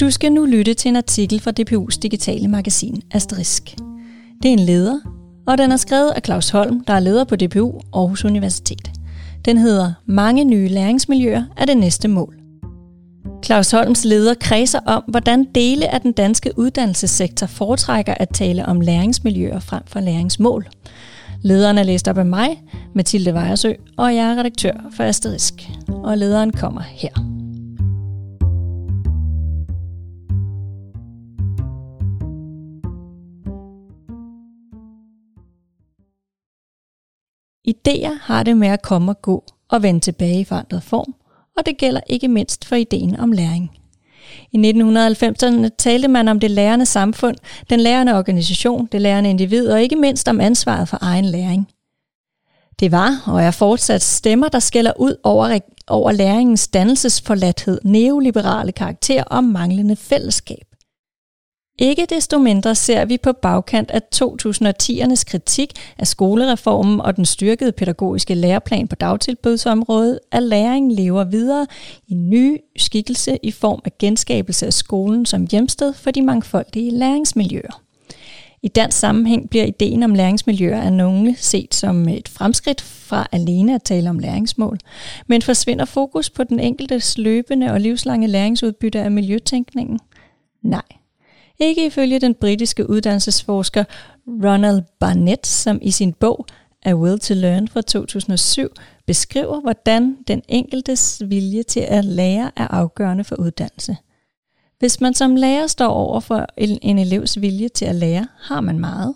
Du skal nu lytte til en artikel fra DPU's digitale magasin Asterisk. Det er en leder, og den er skrevet af Claus Holm, der er leder på DPU Aarhus Universitet. Den hedder Mange nye læringsmiljøer er det næste mål. Claus Holms leder kredser om, hvordan dele af den danske uddannelsessektor foretrækker at tale om læringsmiljøer frem for læringsmål. Lederen er læst op af mig, Mathilde Vejersø, og jeg er redaktør for Asterisk. Og lederen kommer her. Ideer har det med at komme og gå og vende tilbage i forandret form, og det gælder ikke mindst for ideen om læring. I 1990'erne talte man om det lærende samfund, den lærende organisation, det lærende individ og ikke mindst om ansvaret for egen læring. Det var og er fortsat stemmer, der skælder ud over, over læringens dannelsesforladthed, neoliberale karakter og manglende fællesskab. Ikke desto mindre ser vi på bagkant af 2010'ernes kritik af skolereformen og den styrkede pædagogiske læreplan på dagtilbudsområdet, at læring lever videre i ny skikkelse i form af genskabelse af skolen som hjemsted for de mangfoldige læringsmiljøer. I dansk sammenhæng bliver ideen om læringsmiljøer af nogle set som et fremskridt fra alene at tale om læringsmål, men forsvinder fokus på den enkeltes løbende og livslange læringsudbytte af miljøtænkningen? Nej, ikke ifølge den britiske uddannelsesforsker Ronald Barnett, som i sin bog A Will to Learn fra 2007 beskriver, hvordan den enkeltes vilje til at lære er afgørende for uddannelse. Hvis man som lærer står over for en elevs vilje til at lære, har man meget.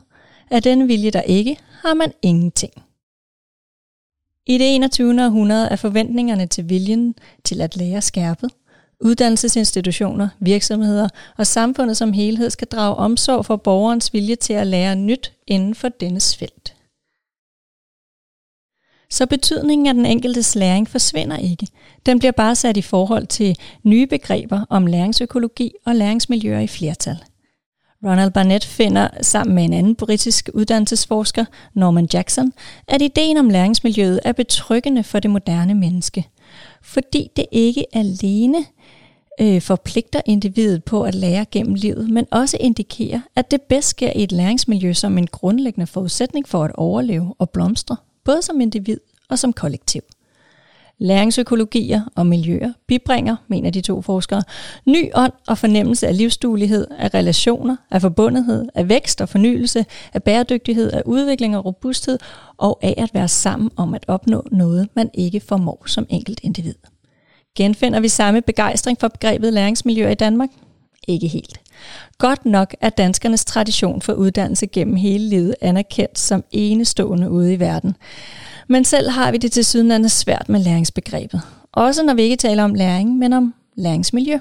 Er den vilje der ikke, har man ingenting. I det 21. århundrede er forventningerne til viljen til at lære skærpet. Uddannelsesinstitutioner, virksomheder og samfundet som helhed skal drage omsorg for borgerens vilje til at lære nyt inden for dennes felt. Så betydningen af den enkeltes læring forsvinder ikke. Den bliver bare sat i forhold til nye begreber om læringsøkologi og læringsmiljøer i flertal. Ronald Barnett finder sammen med en anden britisk uddannelsesforsker, Norman Jackson, at ideen om læringsmiljøet er betryggende for det moderne menneske. Fordi det ikke alene øh, forpligter individet på at lære gennem livet, men også indikerer, at det bedst sker i et læringsmiljø som en grundlæggende forudsætning for at overleve og blomstre, både som individ og som kollektiv. Læringsøkologier og miljøer bibringer, mener de to forskere, ny ånd og fornemmelse af livsduelighed, af relationer, af forbundethed, af vækst og fornyelse, af bæredygtighed, af udvikling og robusthed, og af at være sammen om at opnå noget, man ikke formår som enkelt individ. Genfinder vi samme begejstring for begrebet læringsmiljø i Danmark? Ikke helt. Godt nok er danskernes tradition for uddannelse gennem hele livet anerkendt som enestående ude i verden. Men selv har vi det til sydenlande svært med læringsbegrebet. Også når vi ikke taler om læring, men om læringsmiljø.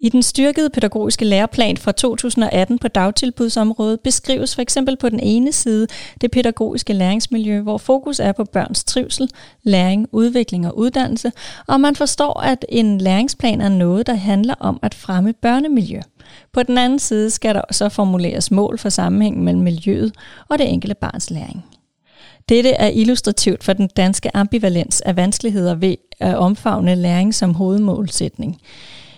I den styrkede pædagogiske læreplan fra 2018 på dagtilbudsområdet beskrives for eksempel på den ene side det pædagogiske læringsmiljø, hvor fokus er på børns trivsel, læring, udvikling og uddannelse, og man forstår, at en læringsplan er noget, der handler om at fremme børnemiljø. På den anden side skal der så formuleres mål for sammenhængen mellem miljøet og det enkelte barns læring. Dette er illustrativt for den danske ambivalens af vanskeligheder ved at omfavne læring som hovedmålsætning.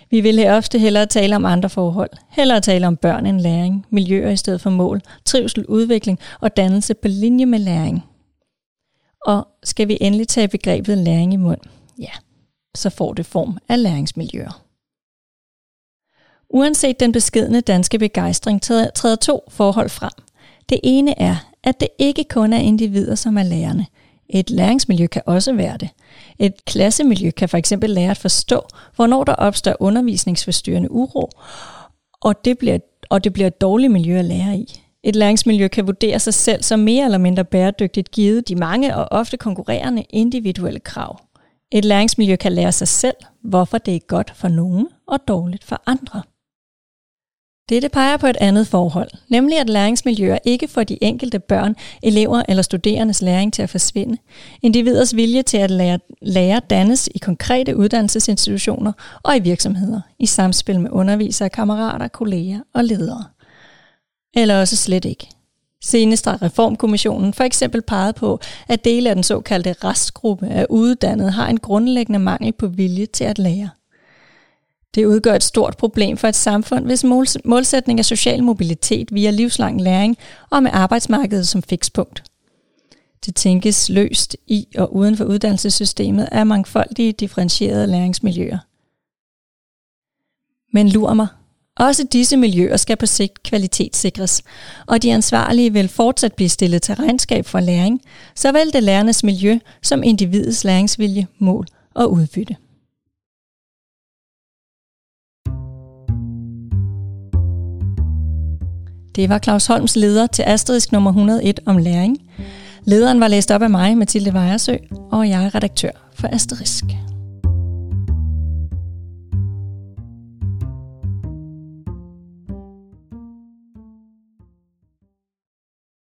Vi vil ofte hellere tale om andre forhold. Hellere tale om børn end læring, miljøer i stedet for mål, trivsel, udvikling og dannelse på linje med læring. Og skal vi endelig tage begrebet læring i mund? Ja, så får det form af læringsmiljøer. Uanset den beskedne danske begejstring træder to forhold frem. Det ene er, at det ikke kun er individer, som er lærerne. Et læringsmiljø kan også være det. Et klassemiljø kan for eksempel lære at forstå, hvornår der opstår undervisningsforstyrrende uro, og det bliver, og det bliver et dårligt miljø at lære i. Et læringsmiljø kan vurdere sig selv som mere eller mindre bæredygtigt givet de mange og ofte konkurrerende individuelle krav. Et læringsmiljø kan lære sig selv, hvorfor det er godt for nogen og dårligt for andre. Dette peger på et andet forhold, nemlig at læringsmiljøer ikke får de enkelte børn, elever eller studerendes læring til at forsvinde. Individers vilje til at lære, lære dannes i konkrete uddannelsesinstitutioner og i virksomheder, i samspil med undervisere, kammerater, kolleger og ledere. Eller også slet ikke. Senest har Reformkommissionen for eksempel peget på, at dele af den såkaldte restgruppe af uddannede har en grundlæggende mangel på vilje til at lære. Det udgør et stort problem for et samfund, hvis målsætning er social mobilitet via livslang læring og med arbejdsmarkedet som fikspunkt. Det tænkes løst i og uden for uddannelsessystemet af mangfoldige differentierede læringsmiljøer. Men lur mig, også disse miljøer skal på sigt kvalitetssikres, og de ansvarlige vil fortsat blive stillet til regnskab for læring, såvel det lærernes miljø som individets læringsvilje, mål og udbytte. Det var Claus Holms leder til Asterisk nummer 101 om læring. Lederen var læst op af mig, Mathilde Vejersø, og jeg er redaktør for Asterisk.